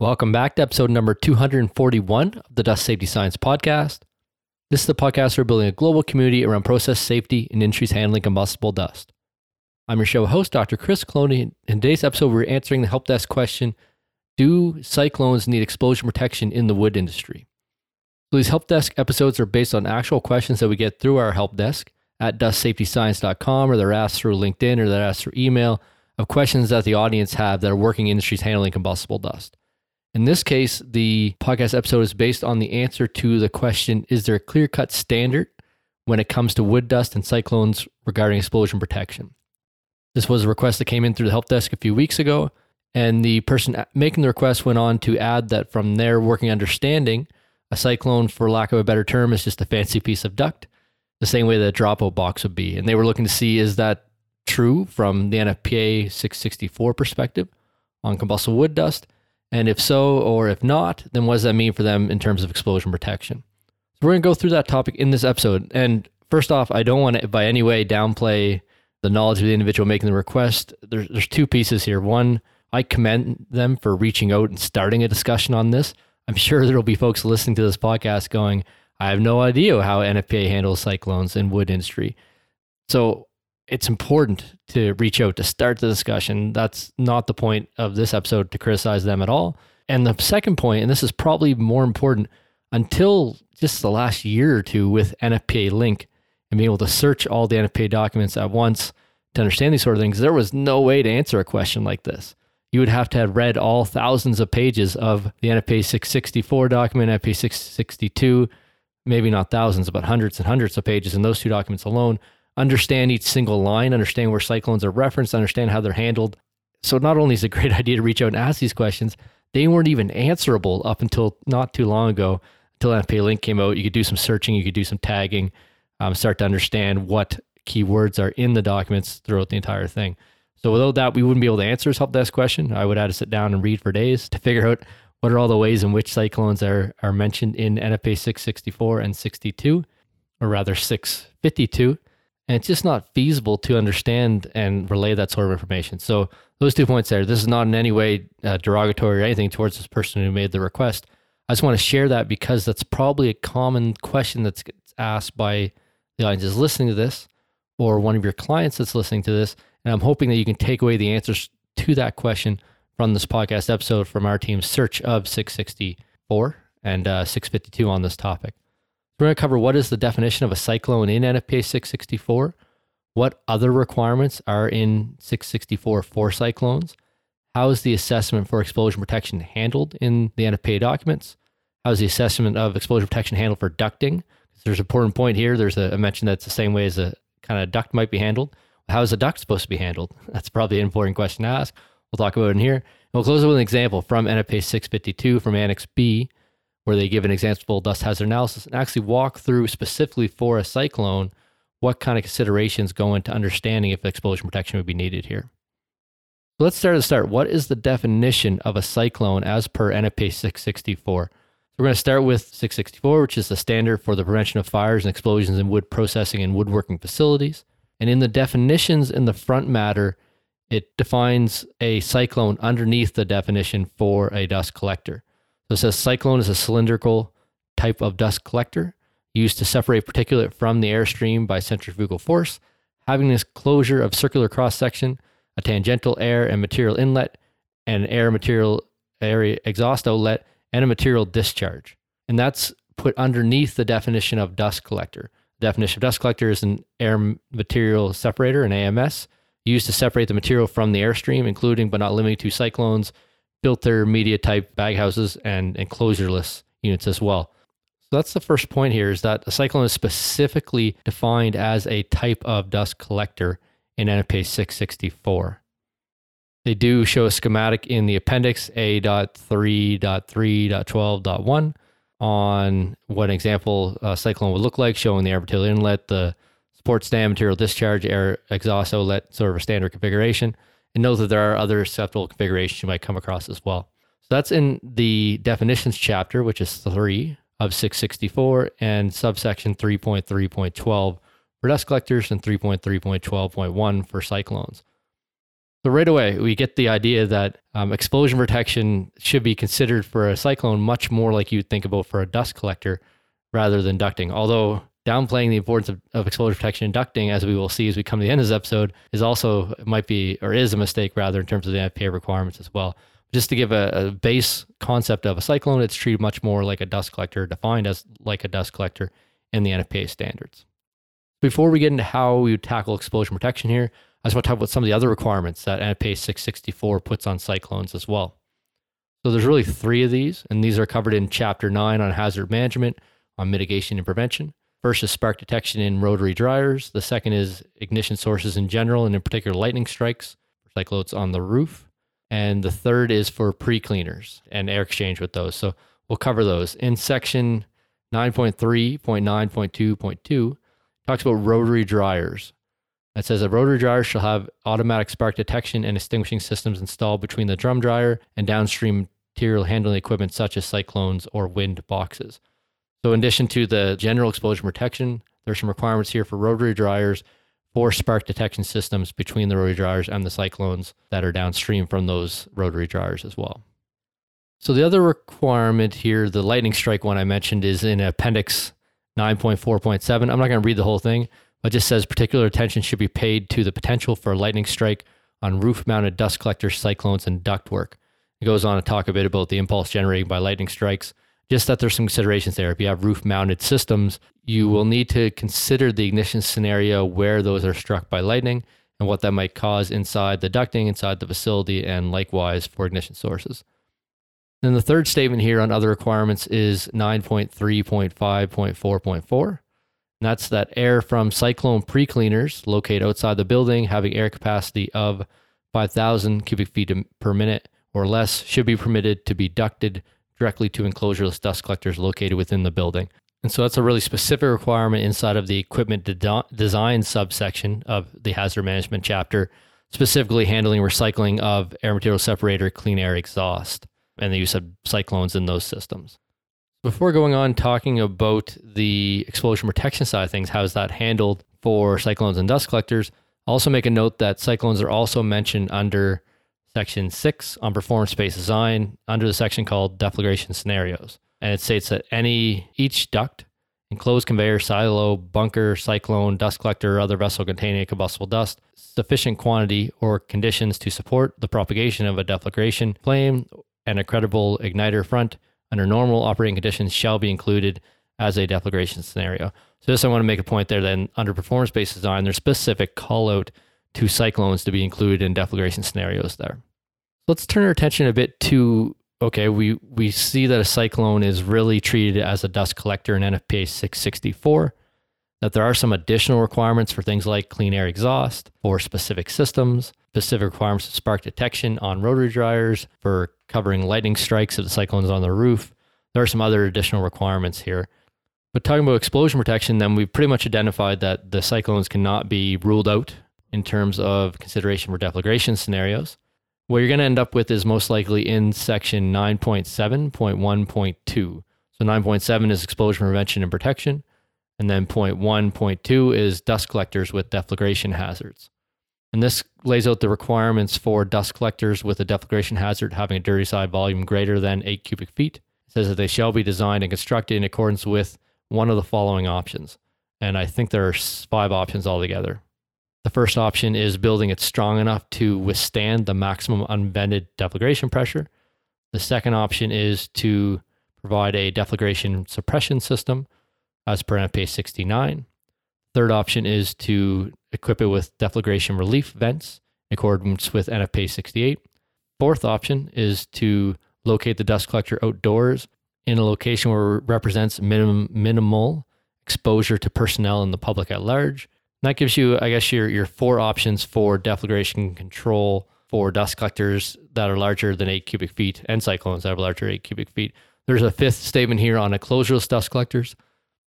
Welcome back to episode number 241 of the Dust Safety Science Podcast. This is the podcast we're building a global community around process safety and industries handling combustible dust. I'm your show host, Dr. Chris Cloney. In today's episode, we're answering the help desk question Do cyclones need explosion protection in the wood industry? So these help desk episodes are based on actual questions that we get through our help desk at dustsafetyscience.com or they're asked through LinkedIn or they're asked through email of questions that the audience have that are working industries handling combustible dust. In this case, the podcast episode is based on the answer to the question Is there a clear cut standard when it comes to wood dust and cyclones regarding explosion protection? This was a request that came in through the help desk a few weeks ago. And the person making the request went on to add that from their working understanding, a cyclone, for lack of a better term, is just a fancy piece of duct, the same way that a dropout box would be. And they were looking to see is that true from the NFPA 664 perspective on combustible wood dust? And if so, or if not, then what does that mean for them in terms of explosion protection? So we're going to go through that topic in this episode. And first off, I don't want to by any way downplay the knowledge of the individual making the request. There's, there's two pieces here. One, I commend them for reaching out and starting a discussion on this. I'm sure there will be folks listening to this podcast going, I have no idea how NFPA handles cyclones in wood industry. So it's important to reach out to start the discussion. That's not the point of this episode to criticize them at all. And the second point, and this is probably more important, until just the last year or two with NFPA Link and being able to search all the NFPA documents at once to understand these sort of things, there was no way to answer a question like this. You would have to have read all thousands of pages of the NFPA 664 document, NFPA 662, maybe not thousands, but hundreds and hundreds of pages in those two documents alone understand each single line, understand where cyclones are referenced, understand how they're handled. So not only is it a great idea to reach out and ask these questions, they weren't even answerable up until not too long ago. Until NFPA Link came out, you could do some searching, you could do some tagging, um, start to understand what keywords are in the documents throughout the entire thing. So without that, we wouldn't be able to answer this help desk question. I would have to sit down and read for days to figure out what are all the ways in which cyclones are, are mentioned in NFPA 664 and 62, or rather 652. And it's just not feasible to understand and relay that sort of information. So, those two points there. This is not in any way uh, derogatory or anything towards this person who made the request. I just want to share that because that's probably a common question that's asked by the audience is listening to this or one of your clients that's listening to this. And I'm hoping that you can take away the answers to that question from this podcast episode from our team's search of 664 and uh, 652 on this topic. We're going to cover what is the definition of a cyclone in NFPA 664, what other requirements are in 664 for cyclones, how is the assessment for explosion protection handled in the NFPA documents, how is the assessment of explosion protection handled for ducting? There's an important point here. There's a, mention that's the same way as a kind of duct might be handled. How is a duct supposed to be handled? That's probably an important question to ask. We'll talk about it in here. We'll close with an example from NFPA 652 from Annex B where they give an example dust hazard analysis and actually walk through specifically for a cyclone what kind of considerations go into understanding if explosion protection would be needed here. Let's start at the start. What is the definition of a cyclone as per NFPA 664? So we're going to start with 664, which is the standard for the prevention of fires and explosions in wood processing and woodworking facilities. And in the definitions in the front matter, it defines a cyclone underneath the definition for a dust collector. So it says cyclone is a cylindrical type of dust collector used to separate particulate from the airstream by centrifugal force, having this closure of circular cross section, a tangential air and material inlet, and air material area exhaust outlet, and a material discharge. And that's put underneath the definition of dust collector. The definition of dust collector is an air material separator, an AMS, used to separate the material from the airstream, including but not limited to cyclones, filter media type baghouses and enclosureless units as well. So that's the first point here is that a cyclone is specifically defined as a type of dust collector in NFPA 664. They do show a schematic in the appendix A.3.3.12.1 on what an example uh, cyclone would look like, showing the air material inlet, the support stand, material discharge, air exhaust outlet, sort of a standard configuration and know that there are other acceptable configurations you might come across as well. So that's in the definitions chapter, which is three of 664 and subsection 3.3.12 for dust collectors and 3.3.12.1 for cyclones. So right away, we get the idea that um, explosion protection should be considered for a cyclone much more like you'd think about for a dust collector rather than ducting. Although downplaying the importance of, of explosion protection and ducting, as we will see as we come to the end of this episode, is also might be or is a mistake rather in terms of the NFPA requirements as well. Just to give a, a base concept of a cyclone, it's treated much more like a dust collector, defined as like a dust collector in the NFPA standards. Before we get into how we tackle explosion protection here, I just want to talk about some of the other requirements that NFPA 664 puts on cyclones as well. So there's really three of these, and these are covered in Chapter 9 on hazard management, on mitigation and prevention. First is spark detection in rotary dryers. The second is ignition sources in general, and in particular lightning strikes for cyclones on the roof. And the third is for pre-cleaners and air exchange with those. So we'll cover those. In section 9.3.9.2.2 talks about rotary dryers. It says a rotary dryer shall have automatic spark detection and extinguishing systems installed between the drum dryer and downstream material handling equipment such as cyclones or wind boxes. So, in addition to the general explosion protection, there's some requirements here for rotary dryers for spark detection systems between the rotary dryers and the cyclones that are downstream from those rotary dryers as well. So, the other requirement here, the lightning strike one I mentioned, is in Appendix 9.4.7. I'm not going to read the whole thing, but just says particular attention should be paid to the potential for a lightning strike on roof mounted dust collector cyclones and ductwork. It goes on to talk a bit about the impulse generated by lightning strikes just that there's some considerations there. If you have roof mounted systems, you will need to consider the ignition scenario where those are struck by lightning and what that might cause inside the ducting, inside the facility, and likewise for ignition sources. Then the third statement here on other requirements is 9.3.5.4.4. And that's that air from cyclone pre cleaners located outside the building having air capacity of 5,000 cubic feet per minute or less should be permitted to be ducted directly to enclosureless dust collectors located within the building. And so that's a really specific requirement inside of the equipment de- design subsection of the hazard management chapter, specifically handling recycling of air material separator, clean air exhaust, and the use of cyclones in those systems. Before going on talking about the explosion protection side of things, how is that handled for cyclones and dust collectors? Also, make a note that cyclones are also mentioned under section six on performance based design under the section called deflagration scenarios. And it states that any each duct, enclosed conveyor, silo, bunker, cyclone, dust collector, or other vessel containing a combustible dust, sufficient quantity or conditions to support the propagation of a deflagration flame and a credible igniter front under normal operating conditions shall be included as a deflagration scenario. So just I want to make a point there then under performance based design, there's specific call out to cyclones to be included in deflagration scenarios there. Let's turn our attention a bit to okay, we, we see that a cyclone is really treated as a dust collector in NFPA 664, that there are some additional requirements for things like clean air exhaust for specific systems, specific requirements of spark detection on rotary dryers for covering lightning strikes if the cyclone is on the roof. There are some other additional requirements here. But talking about explosion protection, then we've pretty much identified that the cyclones cannot be ruled out in terms of consideration for deflagration scenarios. What you're going to end up with is most likely in section 9.7.1.2. So 9.7 is explosion prevention and protection. And then point 1.2 is dust collectors with deflagration hazards. And this lays out the requirements for dust collectors with a deflagration hazard having a dirty side volume greater than 8 cubic feet. It says that they shall be designed and constructed in accordance with one of the following options. And I think there are five options altogether. The first option is building it strong enough to withstand the maximum unvented deflagration pressure. The second option is to provide a deflagration suppression system as per NFPA 69. Third option is to equip it with deflagration relief vents in accordance with NFPA 68. Fourth option is to locate the dust collector outdoors in a location where it represents minimum, minimal exposure to personnel and the public at large that gives you, I guess, your, your four options for deflagration control for dust collectors that are larger than eight cubic feet and cyclones that are larger eight cubic feet. There's a fifth statement here on enclosureless dust collectors.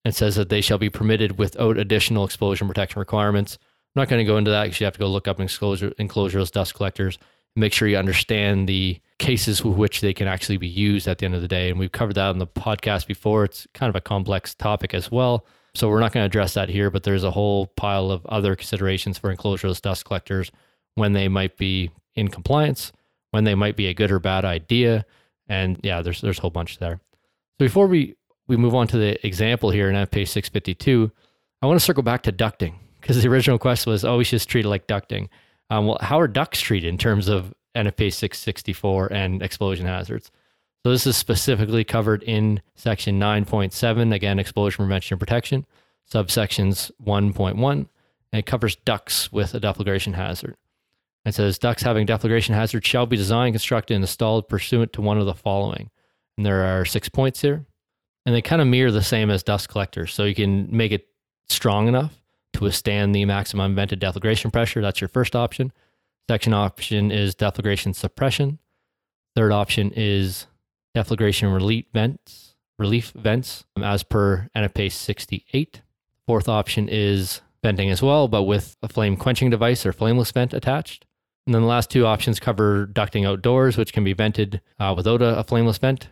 It says that they shall be permitted without additional explosion protection requirements. I'm not going to go into that because you have to go look up enclosure, enclosureless dust collectors and make sure you understand the cases with which they can actually be used at the end of the day. And we've covered that on the podcast before. It's kind of a complex topic as well. So we're not going to address that here, but there's a whole pile of other considerations for enclosureless dust collectors when they might be in compliance, when they might be a good or bad idea. And yeah, there's there's a whole bunch there. So before we, we move on to the example here in NFPA 652, I want to circle back to ducting because the original question was, oh, we should just treat it like ducting. Um, well, how are ducts treated in terms of NFPA 664 and explosion hazards? So this is specifically covered in section 9.7, again, explosion prevention and protection, subsections 1.1, and it covers ducts with a deflagration hazard. It says ducts having deflagration hazard shall be designed, constructed, and installed pursuant to one of the following. And there are six points here. And they kind of mirror the same as dust collectors. So you can make it strong enough to withstand the maximum vented deflagration pressure. That's your first option. Second option is deflagration suppression. Third option is deflagration relief vents, relief vents as per NFPA 68. Fourth option is venting as well, but with a flame quenching device or flameless vent attached. And then the last two options cover ducting outdoors, which can be vented uh, without a, a flameless vent.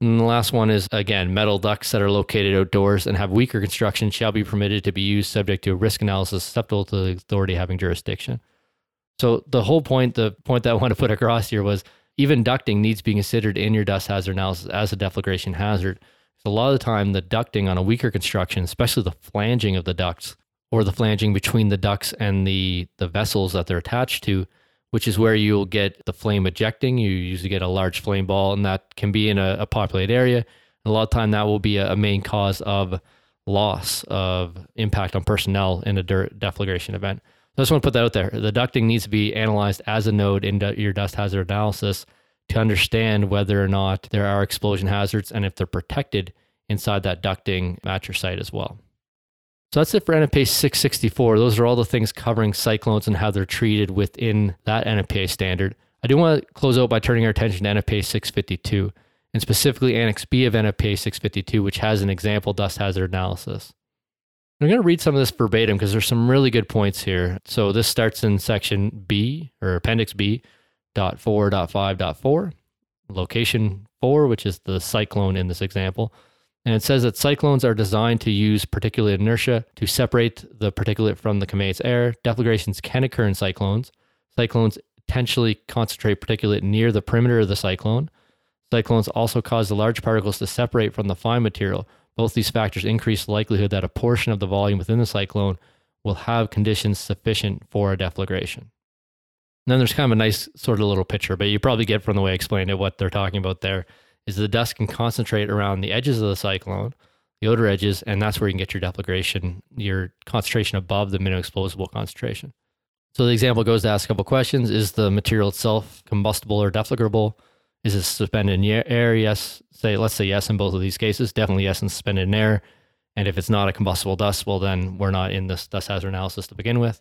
And the last one is again, metal ducts that are located outdoors and have weaker construction shall be permitted to be used subject to a risk analysis acceptable to the authority having jurisdiction. So the whole point, the point that I want to put across here was even ducting needs to be considered in your dust hazard analysis as a deflagration hazard. So a lot of the time, the ducting on a weaker construction, especially the flanging of the ducts or the flanging between the ducts and the, the vessels that they're attached to, which is where you'll get the flame ejecting. You usually get a large flame ball, and that can be in a, a populated area. And a lot of time, that will be a, a, main cause of loss of impact on personnel in a dirt deflagration event. I just want to put that out there. The ducting needs to be analyzed as a node in your dust hazard analysis to understand whether or not there are explosion hazards and if they're protected inside that ducting at your site as well. So that's it for NFPA 664. Those are all the things covering cyclones and how they're treated within that NFPA standard. I do want to close out by turning our attention to NFPA 652 and specifically Annex B of NFPA 652, which has an example dust hazard analysis. I'm going to read some of this verbatim because there's some really good points here. So this starts in section B or appendix B dot four dot five dot four, location four, which is the cyclone in this example. And it says that cyclones are designed to use particulate inertia to separate the particulate from the conveyance air. Deflagrations can occur in cyclones. Cyclones potentially concentrate particulate near the perimeter of the cyclone. Cyclones also cause the large particles to separate from the fine material, both these factors increase the likelihood that a portion of the volume within the cyclone will have conditions sufficient for a deflagration. And then there's kind of a nice sort of little picture, but you probably get from the way I explained it what they're talking about there is the dust can concentrate around the edges of the cyclone, the outer edges, and that's where you can get your deflagration, your concentration above the minimum explosible concentration. So the example goes to ask a couple questions. Is the material itself combustible or deflagrable? Is it suspended in air? Yes. Say, let's say yes in both of these cases. Definitely yes in suspended in air. And if it's not a combustible dust, well, then we're not in this dust hazard analysis to begin with.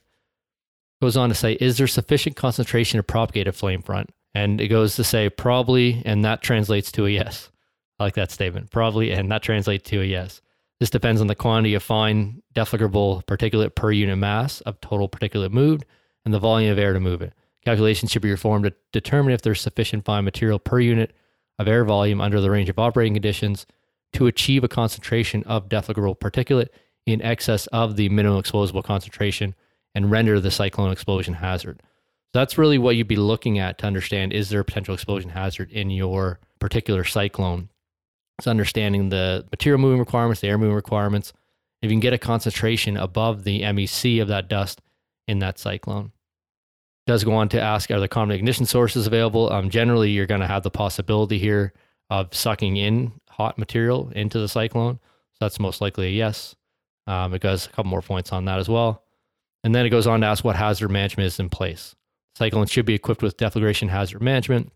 Goes on to say, is there sufficient concentration to propagate a flame front? And it goes to say probably, and that translates to a yes. I like that statement. Probably, and that translates to a yes. This depends on the quantity of fine deflagrable particulate per unit mass of total particulate moved and the volume of air to move it. Calculations should be performed to determine if there's sufficient fine material per unit of air volume under the range of operating conditions to achieve a concentration of deflagrable particulate in excess of the minimum explosible concentration and render the cyclone explosion hazard. So that's really what you'd be looking at to understand is there a potential explosion hazard in your particular cyclone? It's understanding the material moving requirements, the air moving requirements. If you can get a concentration above the MEC of that dust in that cyclone does go on to ask, are the common ignition sources available? Um, generally, you're going to have the possibility here of sucking in hot material into the cyclone. So that's most likely a yes. Um, it goes a couple more points on that as well. And then it goes on to ask what hazard management is in place. Cyclone should be equipped with deflagration hazard management.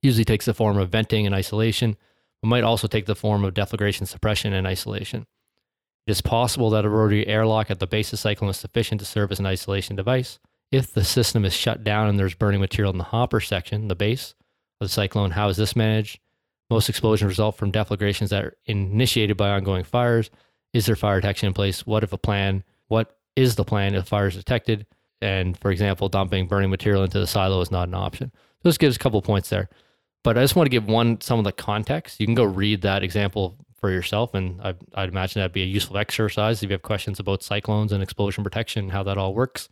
Usually takes the form of venting and isolation, but might also take the form of deflagration suppression and isolation. It is possible that a rotary airlock at the base of cyclone is sufficient to serve as an isolation device. If the system is shut down and there's burning material in the hopper section, the base of the cyclone, how is this managed? Most explosions result from deflagrations that are initiated by ongoing fires. Is there fire detection in place? What if a plan? What is the plan if fire is detected? And for example, dumping burning material into the silo is not an option. So this gives a couple points there. But I just want to give one some of the context. You can go read that example for yourself, and I, I'd imagine that'd be a useful exercise if you have questions about cyclones and explosion protection, how that all works.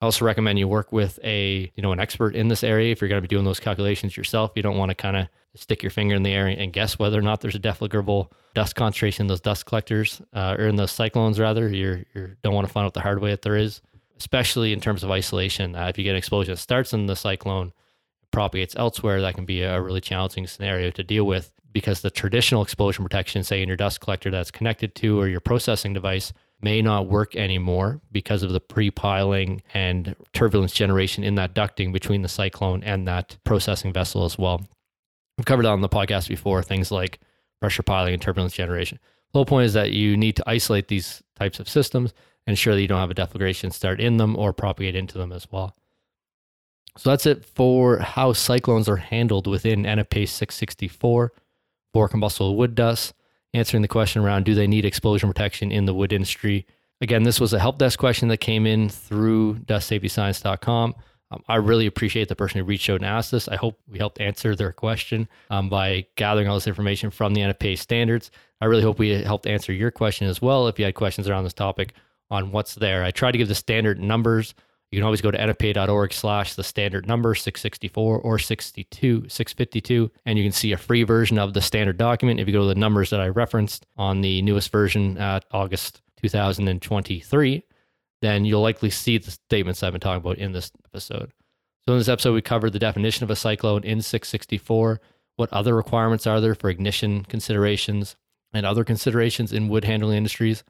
I also recommend you work with a, you know, an expert in this area if you're going to be doing those calculations yourself. You don't want to kind of stick your finger in the air and guess whether or not there's a deflagrable dust concentration in those dust collectors uh, or in those cyclones rather. You you don't want to find out the hard way that there is, especially in terms of isolation. Uh, if you get an explosion that starts in the cyclone, propagates elsewhere, that can be a really challenging scenario to deal with because the traditional explosion protection, say in your dust collector that's connected to or your processing device, may not work anymore because of the pre-piling and turbulence generation in that ducting between the cyclone and that processing vessel as well. We've covered that on the podcast before, things like pressure piling and turbulence generation. The whole point is that you need to isolate these types of systems ensure that you don't have a deflagration start in them or propagate into them as well. So that's it for how cyclones are handled within NFPA 664 for combustible wood dust answering the question around do they need explosion protection in the wood industry. Again, this was a help desk question that came in through dustsafetyscience.com. Um, I really appreciate the person who reached out and asked this. I hope we helped answer their question um, by gathering all this information from the NFPA standards. I really hope we helped answer your question as well if you had questions around this topic on what's there. I try to give the standard numbers you can always go to nfpa.org slash the standard number 664 or 62, 652, and you can see a free version of the standard document. If you go to the numbers that I referenced on the newest version at August 2023, then you'll likely see the statements I've been talking about in this episode. So in this episode, we covered the definition of a cyclone in 664, what other requirements are there for ignition considerations and other considerations in wood handling industries,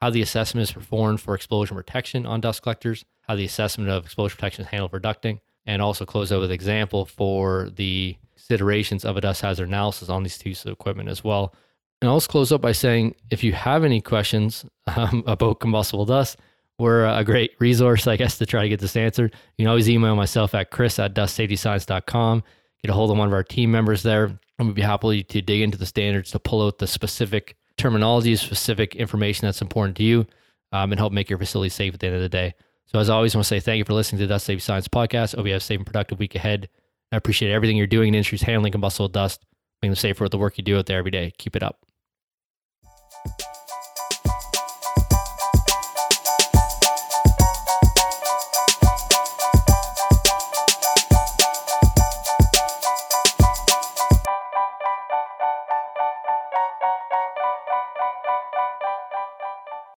how the assessment is performed for explosion protection on dust collectors, how the assessment of explosion protection is handled for ducting, and also close out with example for the considerations of a dust hazard analysis on these pieces of equipment as well. And I'll also close up by saying if you have any questions um, about combustible dust, we're a great resource, I guess, to try to get this answered. You can always email myself at chris at dustsafetyscience.com. Get a hold of one of our team members there. And we'd be happy to dig into the standards to pull out the specific terminology, specific information that's important to you, um, and help make your facility safe at the end of the day. So, as always, I want to say thank you for listening to the Dust Safety Science podcast. Hope you have a safe and productive week ahead. I appreciate everything you're doing in industries handling combustible dust, making them safer with the work you do out there every day. Keep it up.